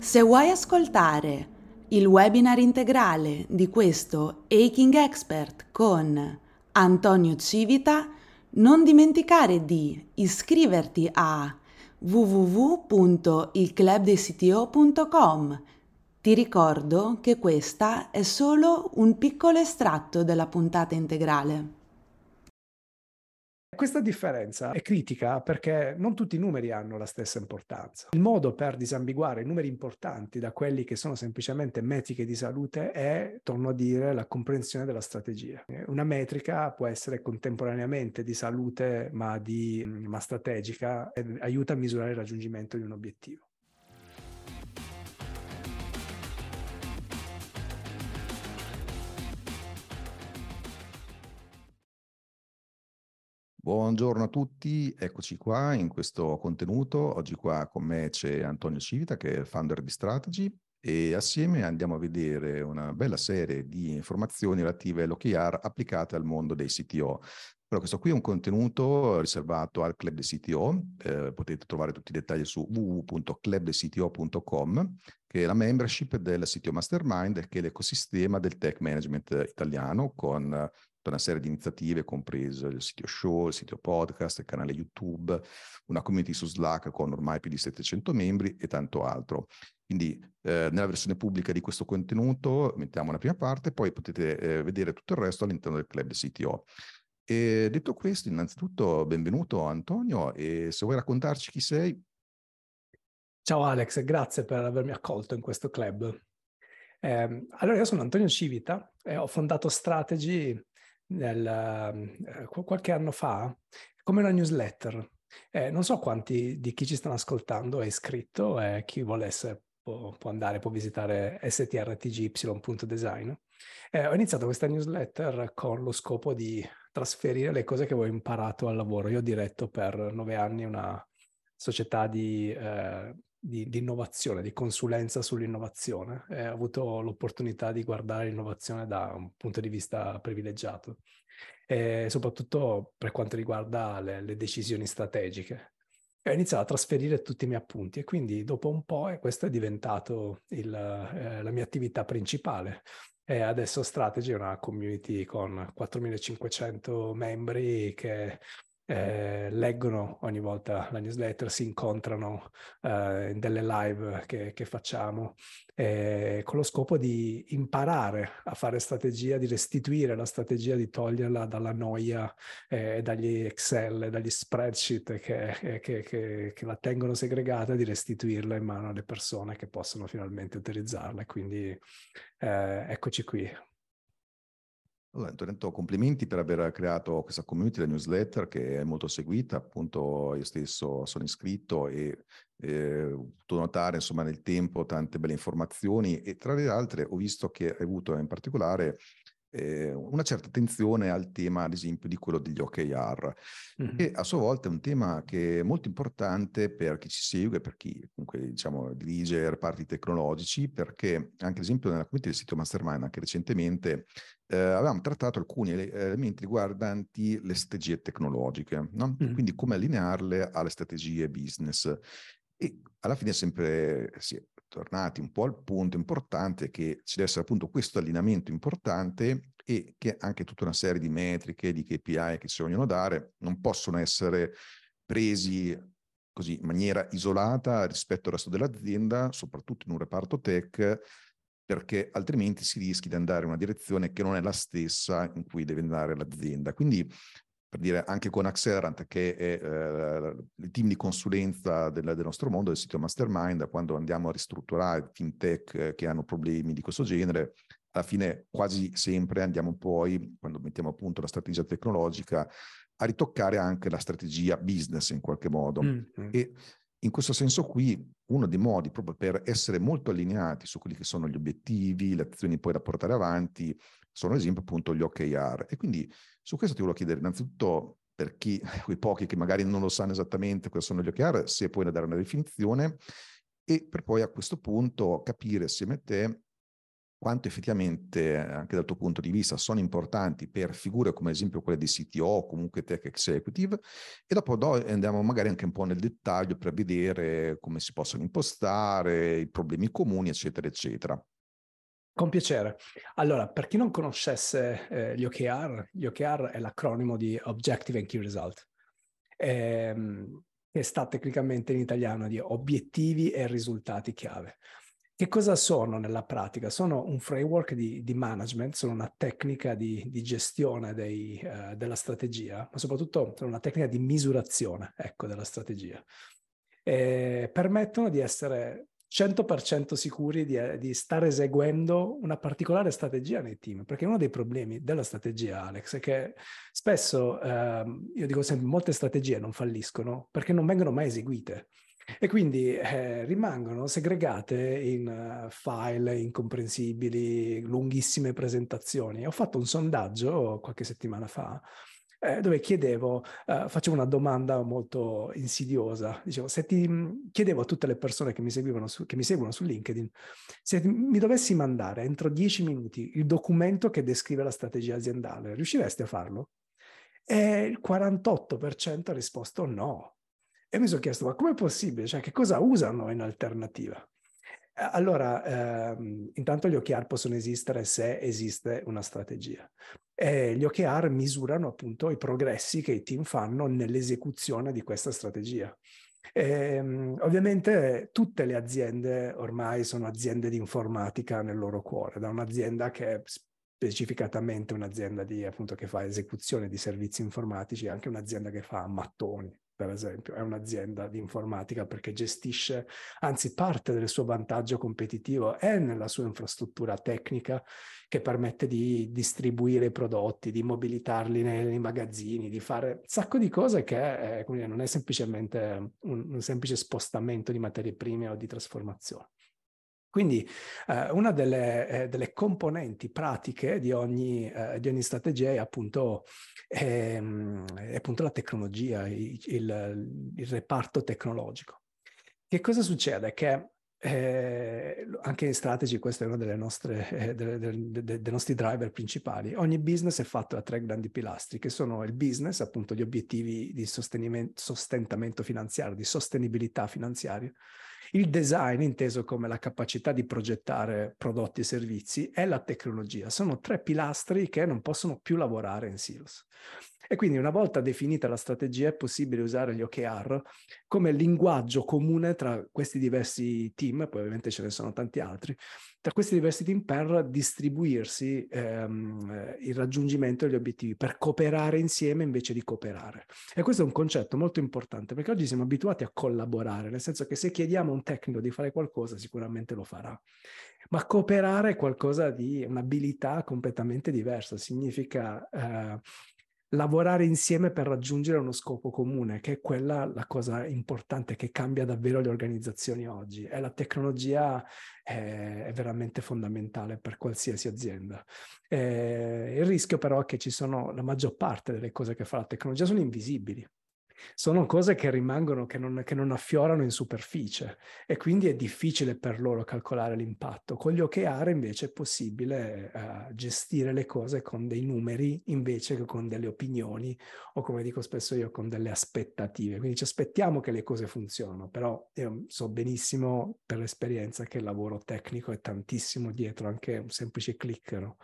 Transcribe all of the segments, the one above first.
Se vuoi ascoltare il webinar integrale di questo Aching Expert con Antonio Civita, non dimenticare di iscriverti a www.ilclubdecto.com. Ti ricordo che questa è solo un piccolo estratto della puntata integrale. Questa differenza è critica perché non tutti i numeri hanno la stessa importanza. Il modo per disambiguare numeri importanti da quelli che sono semplicemente metriche di salute è, torno a dire, la comprensione della strategia. Una metrica può essere contemporaneamente di salute ma, di, ma strategica e aiuta a misurare il raggiungimento di un obiettivo. Buongiorno a tutti, eccoci qua in questo contenuto. Oggi qua con me c'è Antonio Civita che è founder di Strategy e assieme andiamo a vedere una bella serie di informazioni relative all'OKR applicate al mondo dei CTO. Però questo qui è un contenuto riservato al club dei CTO, eh, potete trovare tutti i dettagli su www.clubdecto.com, che è la membership del CTO Mastermind, che è l'ecosistema del tech management italiano con tutta una serie di iniziative, compreso il sito show, il sito podcast, il canale YouTube, una community su Slack con ormai più di 700 membri e tanto altro. Quindi eh, nella versione pubblica di questo contenuto mettiamo la prima parte, poi potete eh, vedere tutto il resto all'interno del club CTO. E detto questo, innanzitutto benvenuto Antonio e se vuoi raccontarci chi sei. Ciao Alex, grazie per avermi accolto in questo club. Eh, allora, io sono Antonio Civita e ho fondato Strategy nel, eh, qualche anno fa come una newsletter. Eh, non so quanti di chi ci stanno ascoltando è iscritto e chi volesse può, può andare, può visitare strtgy.design. Eh, ho iniziato questa newsletter con lo scopo di trasferire le cose che avevo imparato al lavoro. Io ho diretto per nove anni una società di eh, di, di, innovazione, di consulenza sull'innovazione e ho avuto l'opportunità di guardare l'innovazione da un punto di vista privilegiato e soprattutto per quanto riguarda le, le decisioni strategiche. E ho iniziato a trasferire tutti i miei appunti e quindi dopo un po' questo è diventato il, eh, la mia attività principale. E adesso Strategy è una community con 4.500 membri che eh, leggono ogni volta la newsletter, si incontrano eh, in delle live che, che facciamo eh, con lo scopo di imparare a fare strategia, di restituire la strategia, di toglierla dalla noia, eh, dagli Excel, dagli spreadsheet che, eh, che, che, che, la tengono segregata, di restituirla in mano alle persone che possono finalmente utilizzarla. Quindi eh, eccoci qui, allora, intanto complimenti per aver creato questa community, la newsletter che è molto seguita, appunto io stesso sono iscritto e eh, ho potuto notare insomma nel tempo tante belle informazioni e tra le altre ho visto che hai avuto in particolare eh, una certa attenzione al tema, ad esempio, di quello degli OKR, mm-hmm. che a sua volta è un tema che è molto importante per chi ci segue, per chi comunque diciamo dirige reparti tecnologici, perché anche ad esempio nella community del sito Mastermind, anche recentemente, eh, avevamo trattato alcuni elementi riguardanti le strategie tecnologiche, no? mm-hmm. quindi come allinearle alle strategie business. E alla fine sempre è tornati un po' al punto importante che ci deve essere appunto questo allineamento importante e che anche tutta una serie di metriche, di KPI che si vogliono dare non possono essere presi così in maniera isolata rispetto al resto dell'azienda, soprattutto in un reparto tech, perché altrimenti si rischia di andare in una direzione che non è la stessa in cui deve andare l'azienda. Quindi per dire anche con Accelerant, che è eh, il team di consulenza del, del, nostro mondo, del sito Mastermind, quando andiamo a ristrutturare fintech eh, che hanno problemi di questo genere, alla fine quasi sempre andiamo poi, quando mettiamo a punto la strategia tecnologica, a ritoccare anche la strategia business in qualche modo. Mm-hmm. E in questo senso qui, uno dei modi proprio per essere molto allineati su quelli che sono gli obiettivi, le azioni poi da portare avanti, sono ad esempio appunto gli OKR. E quindi su questo ti volevo chiedere innanzitutto per chi, quei pochi che magari non lo sanno esattamente cosa sono gli OKR, se puoi dare una definizione e per poi a questo punto capire assieme a te quanto effettivamente, anche dal tuo punto di vista, sono importanti per figure come ad esempio quelle di CTO o comunque tech executive e dopo andiamo magari anche un po' nel dettaglio per vedere come si possono impostare, i problemi comuni, eccetera, eccetera. Con piacere. Allora, per chi non conoscesse eh, gli OKR, gli OKR è l'acronimo di Objective and Key Result, ehm, che sta tecnicamente in italiano di obiettivi e risultati chiave. Che cosa sono nella pratica? Sono un framework di, di management, sono una tecnica di, di gestione dei, uh, della strategia, ma soprattutto sono una tecnica di misurazione ecco, della strategia. E permettono di essere 100% sicuri di, di, stare eseguendo una particolare strategia nei team, perché uno dei problemi della strategia, Alex, è che spesso, eh, io dico sempre, molte strategie non falliscono perché non vengono mai eseguite. E quindi eh, rimangono segregate in uh, file incomprensibili, lunghissime presentazioni. Ho fatto un sondaggio qualche settimana fa eh, dove chiedevo, uh, facevo una domanda molto insidiosa, dicevo, se ti chiedevo a tutte le persone che mi, su, che mi seguono su LinkedIn, se mi dovessi mandare entro dieci minuti il documento che descrive la strategia aziendale, riusciresti a farlo? E il 48% ha risposto no. E mi sono chiesto, ma com'è possibile? Cioè, che cosa usano in alternativa? Allora, ehm, intanto gli OKR possono esistere se esiste una strategia. E gli OKR misurano appunto i progressi che i team fanno nell'esecuzione di questa strategia. E, ehm, ovviamente tutte le aziende ormai sono aziende di informatica nel loro cuore, da un'azienda che è specificatamente un'azienda di, appunto, che fa esecuzione di servizi informatici, anche un'azienda che fa mattoni, per esempio, è un'azienda di informatica perché gestisce, anzi parte del suo vantaggio competitivo è nella sua infrastruttura tecnica che permette di distribuire i prodotti, di mobilitarli nei, nei magazzini, di fare un sacco di cose che eh, non è semplicemente un, un semplice spostamento di materie prime o di trasformazione. Quindi eh, una delle, eh, delle, componenti pratiche di ogni, eh, di ogni strategia è appunto, ehm, è appunto, la tecnologia, il, il, il, reparto tecnologico. Che cosa succede? Che eh, anche in strategy questo è uno nostre, eh, delle, delle, dei nostri driver principali. Ogni business è fatto da tre grandi pilastri, che sono il business, appunto gli obiettivi di sostentamento finanziario, di sostenibilità finanziaria, il design, inteso come la capacità di progettare prodotti e servizi, e la tecnologia. Sono tre pilastri che non possono più lavorare in silos. E quindi una volta definita la strategia è possibile usare gli OKR come linguaggio comune tra questi diversi team, poi ovviamente ce ne sono tanti altri, tra questi diversi team per distribuirsi ehm, il raggiungimento degli obiettivi, per cooperare insieme invece di cooperare. E questo è un concetto molto importante perché oggi siamo abituati a collaborare, nel senso che se chiediamo a un tecnico di fare qualcosa sicuramente lo farà. Ma cooperare è qualcosa di un'abilità completamente diversa, significa eh, lavorare insieme per raggiungere uno scopo comune, che è quella la cosa importante che cambia davvero le organizzazioni oggi. E la tecnologia è, è veramente fondamentale per qualsiasi azienda. E il rischio però è che ci sono, la maggior parte delle cose che fa la tecnologia sono invisibili sono cose che rimangono, che non, che non, affiorano in superficie e quindi è difficile per loro calcolare l'impatto. Con gli OKR invece è possibile uh, gestire le cose con dei numeri invece che con delle opinioni o come dico spesso io con delle aspettative. Quindi ci aspettiamo che le cose funzionino, però io so benissimo per l'esperienza che il lavoro tecnico è tantissimo dietro, anche un semplice click, no?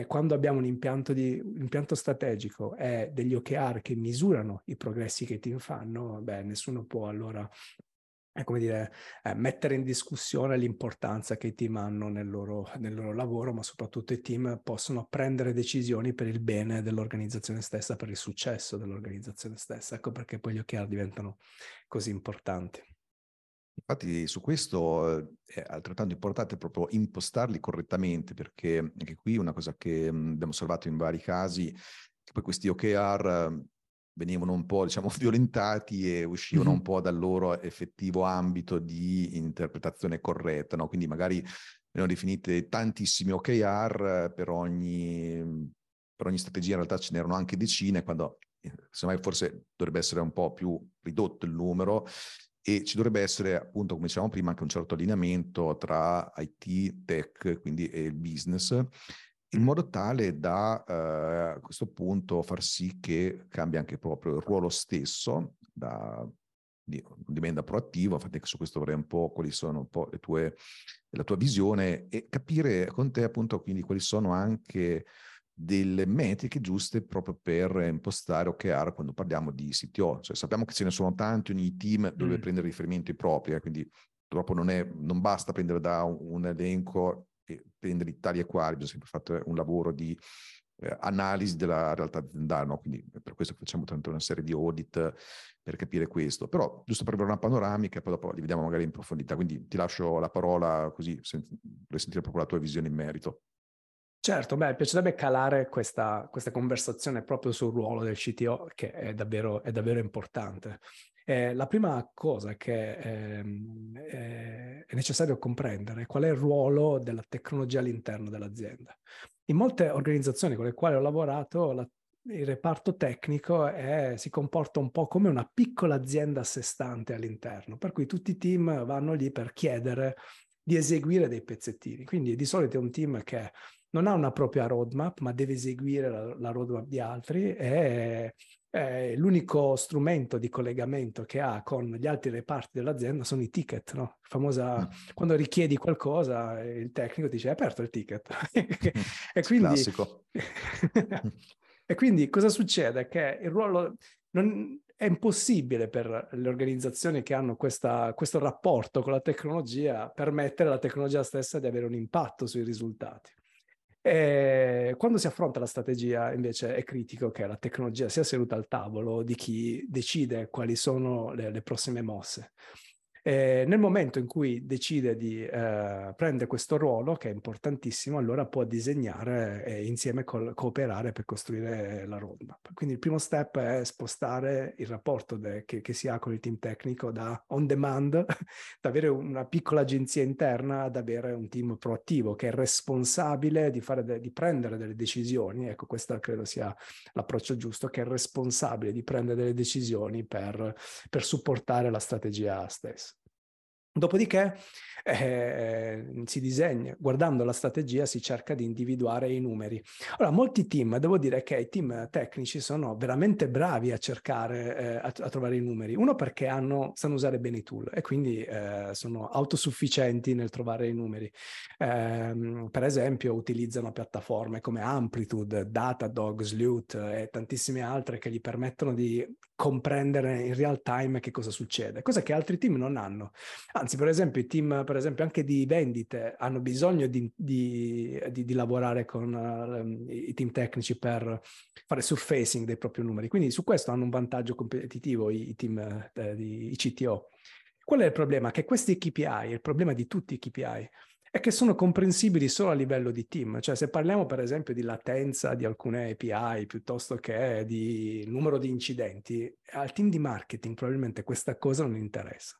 Eh, quando abbiamo un impianto, di, un impianto strategico e degli OKR che misurano i progressi che i team fanno, beh, nessuno può allora è come dire, eh, mettere in discussione l'importanza che i team hanno nel loro, nel loro, lavoro, ma soprattutto i team possono prendere decisioni per il bene dell'organizzazione stessa, per il successo dell'organizzazione stessa. Ecco perché poi gli OKR diventano così importanti. Infatti su questo eh, è altrettanto importante proprio impostarli correttamente, perché anche qui una cosa che abbiamo osservato in vari casi, che poi questi OKR venivano un po', diciamo, violentati e uscivano mm-hmm. un po' dal loro effettivo ambito di interpretazione corretta, no? Quindi magari venivano definite tantissimi OKR per ogni, per ogni strategia, in realtà ce n'erano anche decine, quando eh, semmai forse dovrebbe essere un po' più ridotto il numero e ci dovrebbe essere appunto, come dicevamo prima, anche un certo allineamento tra IT, tech, quindi e il business, in modo tale da eh, a questo punto far sì che cambia anche proprio il ruolo stesso da di, diventa proattivo, infatti su questo vorrei un po' quali sono un po' le tue, la tua visione e capire con te appunto quindi quali sono anche delle metriche giuste proprio per impostare OKR quando parliamo di CTO. Cioè, sappiamo che ce ne sono tanti, ogni team deve mm. prendere riferimenti propri, eh, quindi purtroppo non, è, non basta prendere da un, un elenco e prendere tali e quali, bisogna sempre fare un lavoro di eh, analisi della realtà aziendale, no? quindi per questo facciamo tanto una serie di audit per capire questo, però giusto per avere una panoramica, poi dopo li vediamo magari in profondità, quindi ti lascio la parola così vuoi sentire proprio la tua visione in merito. Certo, beh, piacerebbe calare questa, questa, conversazione proprio sul ruolo del CTO, che è davvero, è davvero importante. Eh, la prima cosa che ehm, è, è necessario comprendere è qual è il ruolo della tecnologia all'interno dell'azienda. In molte organizzazioni con le quali ho lavorato, la, il reparto tecnico è, si comporta un po' come una piccola azienda a sé stante all'interno, per cui tutti i team vanno lì per chiedere di eseguire dei pezzettini. Quindi di solito è un team che non ha una propria roadmap, ma deve eseguire la, la roadmap di altri e eh, l'unico strumento di collegamento che ha con gli altri reparti dell'azienda sono i ticket, no? Famosa, mm. quando richiedi qualcosa, il tecnico dice, hai aperto il ticket. e quindi... Classico. e quindi cosa succede? Che il ruolo... Non, è impossibile per le organizzazioni che hanno questa, questo rapporto con la tecnologia permettere alla tecnologia stessa di avere un impatto sui risultati. E quando si affronta la strategia, invece, è critico che la tecnologia sia seduta al tavolo di chi decide quali sono le, le prossime mosse. E nel momento in cui decide di eh, prendere questo ruolo, che è importantissimo, allora può disegnare e insieme co- cooperare per costruire la roadmap. Quindi il primo step è spostare il rapporto de- che, che, si ha con il team tecnico da on demand, da avere una piccola agenzia interna, ad avere un team proattivo che è responsabile di, de- di prendere delle decisioni. Ecco, questo credo sia l'approccio giusto, che è responsabile di prendere delle decisioni per, per supportare la strategia stessa. Dopodiché eh, si disegna, guardando la strategia si cerca di individuare i numeri. Ora, molti team, devo dire che i team tecnici sono veramente bravi a cercare, eh, a, a, trovare i numeri. Uno perché hanno, sanno usare bene i tool e quindi eh, sono autosufficienti nel trovare i numeri. Ehm, per esempio, utilizzano piattaforme come Amplitude, Datadog, Sleuth e tantissime altre che gli permettono di comprendere in real time che cosa succede, cosa che altri team non hanno. Anzi, per esempio, i team, per esempio, anche di vendite hanno bisogno di, di, di, di lavorare con uh, i team tecnici per fare surfacing dei propri numeri. Quindi su questo hanno un vantaggio competitivo i, i team di i CTO. Qual è il problema? Che questi KPI, il problema di tutti i KPI, è che sono comprensibili solo a livello di team. Cioè se parliamo per esempio di latenza di alcune API piuttosto che di numero di incidenti, al team di marketing probabilmente questa cosa non interessa.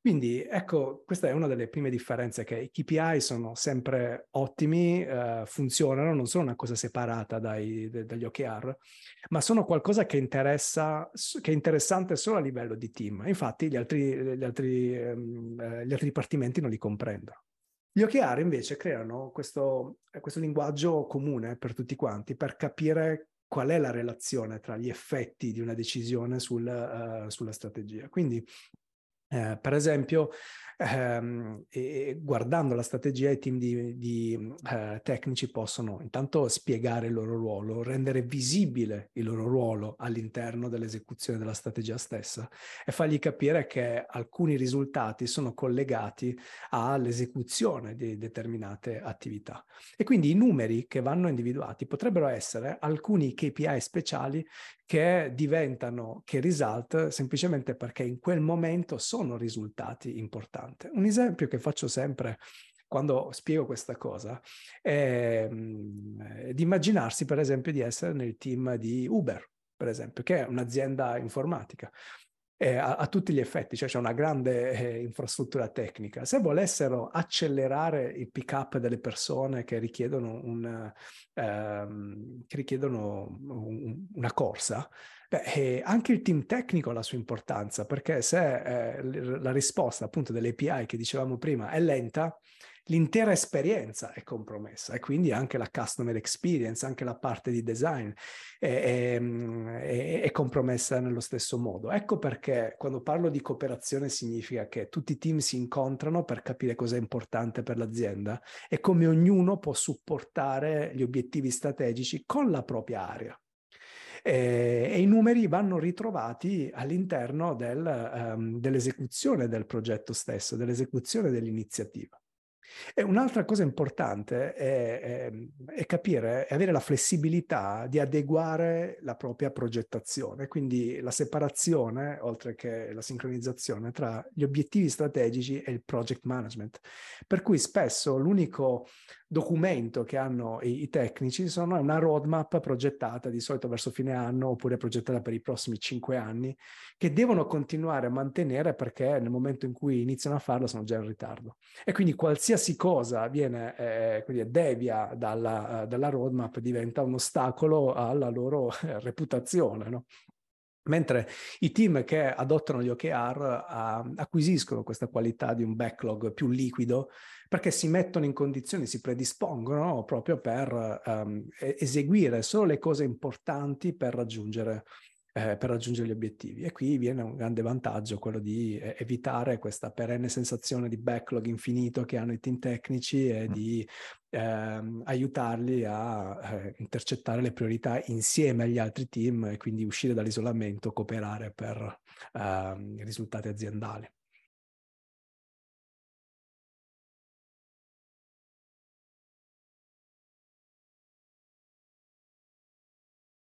Quindi ecco, questa è una delle prime differenze, che i KPI sono sempre ottimi, eh, funzionano, non sono una cosa separata dai, de, dagli OKR, ma sono qualcosa che, interessa, che è interessante solo a livello di team. Infatti gli altri, gli altri, ehm, gli altri dipartimenti non li comprendono. Gli OKR invece creano questo, questo linguaggio comune per tutti quanti per capire qual è la relazione tra gli effetti di una decisione sul, uh, sulla strategia. Quindi, eh, per esempio, ehm, guardando la strategia i team di, di eh, tecnici possono intanto spiegare il loro ruolo, rendere visibile il loro ruolo all'interno dell'esecuzione della strategia stessa e fargli capire che alcuni risultati sono collegati all'esecuzione di determinate attività. E quindi i numeri che vanno individuati potrebbero essere alcuni KPI speciali che diventano che result semplicemente perché in quel momento sono risultati importanti. Un esempio che faccio sempre quando spiego questa cosa è, è di immaginarsi per esempio di essere nel team di Uber, per esempio, che è un'azienda informatica a, a, tutti gli effetti, cioè c'è una grande eh, infrastruttura tecnica. Se volessero accelerare il pick up delle persone che richiedono, un, ehm, che richiedono un, una corsa, Beh, anche il team tecnico ha la sua importanza, perché se eh, la risposta appunto delle API che dicevamo prima è lenta, l'intera esperienza è compromessa e quindi anche la customer experience, anche la parte di design è, è, è, compromessa nello stesso modo. Ecco perché quando parlo di cooperazione significa che tutti i team si incontrano per capire cosa è importante per l'azienda e come ognuno può supportare gli obiettivi strategici con la propria area. E, e, i numeri vanno ritrovati all'interno del, um, dell'esecuzione del progetto stesso, dell'esecuzione dell'iniziativa. E un'altra cosa importante è, è, è capire e avere la flessibilità di adeguare la propria progettazione, quindi la separazione, oltre che la sincronizzazione, tra gli obiettivi strategici e il project management. Per cui spesso l'unico documento che hanno i, i, tecnici sono una roadmap progettata di solito verso fine anno oppure progettata per i prossimi cinque anni che devono continuare a mantenere perché nel momento in cui iniziano a farlo sono già in ritardo e quindi qualsiasi cosa viene eh, devia dalla, dalla, roadmap diventa un ostacolo alla loro eh, reputazione no? Mentre i team che adottano gli OKR uh, acquisiscono questa qualità di un backlog più liquido perché si mettono in condizioni, si predispongono proprio per um, eseguire solo le cose importanti per raggiungere eh, per raggiungere gli obiettivi. E qui viene un grande vantaggio quello di eh, evitare questa perenne sensazione di backlog infinito che hanno i team tecnici e mm. di ehm, aiutarli a eh, intercettare le priorità insieme agli altri team e quindi uscire dall'isolamento, cooperare per ehm, i risultati aziendali.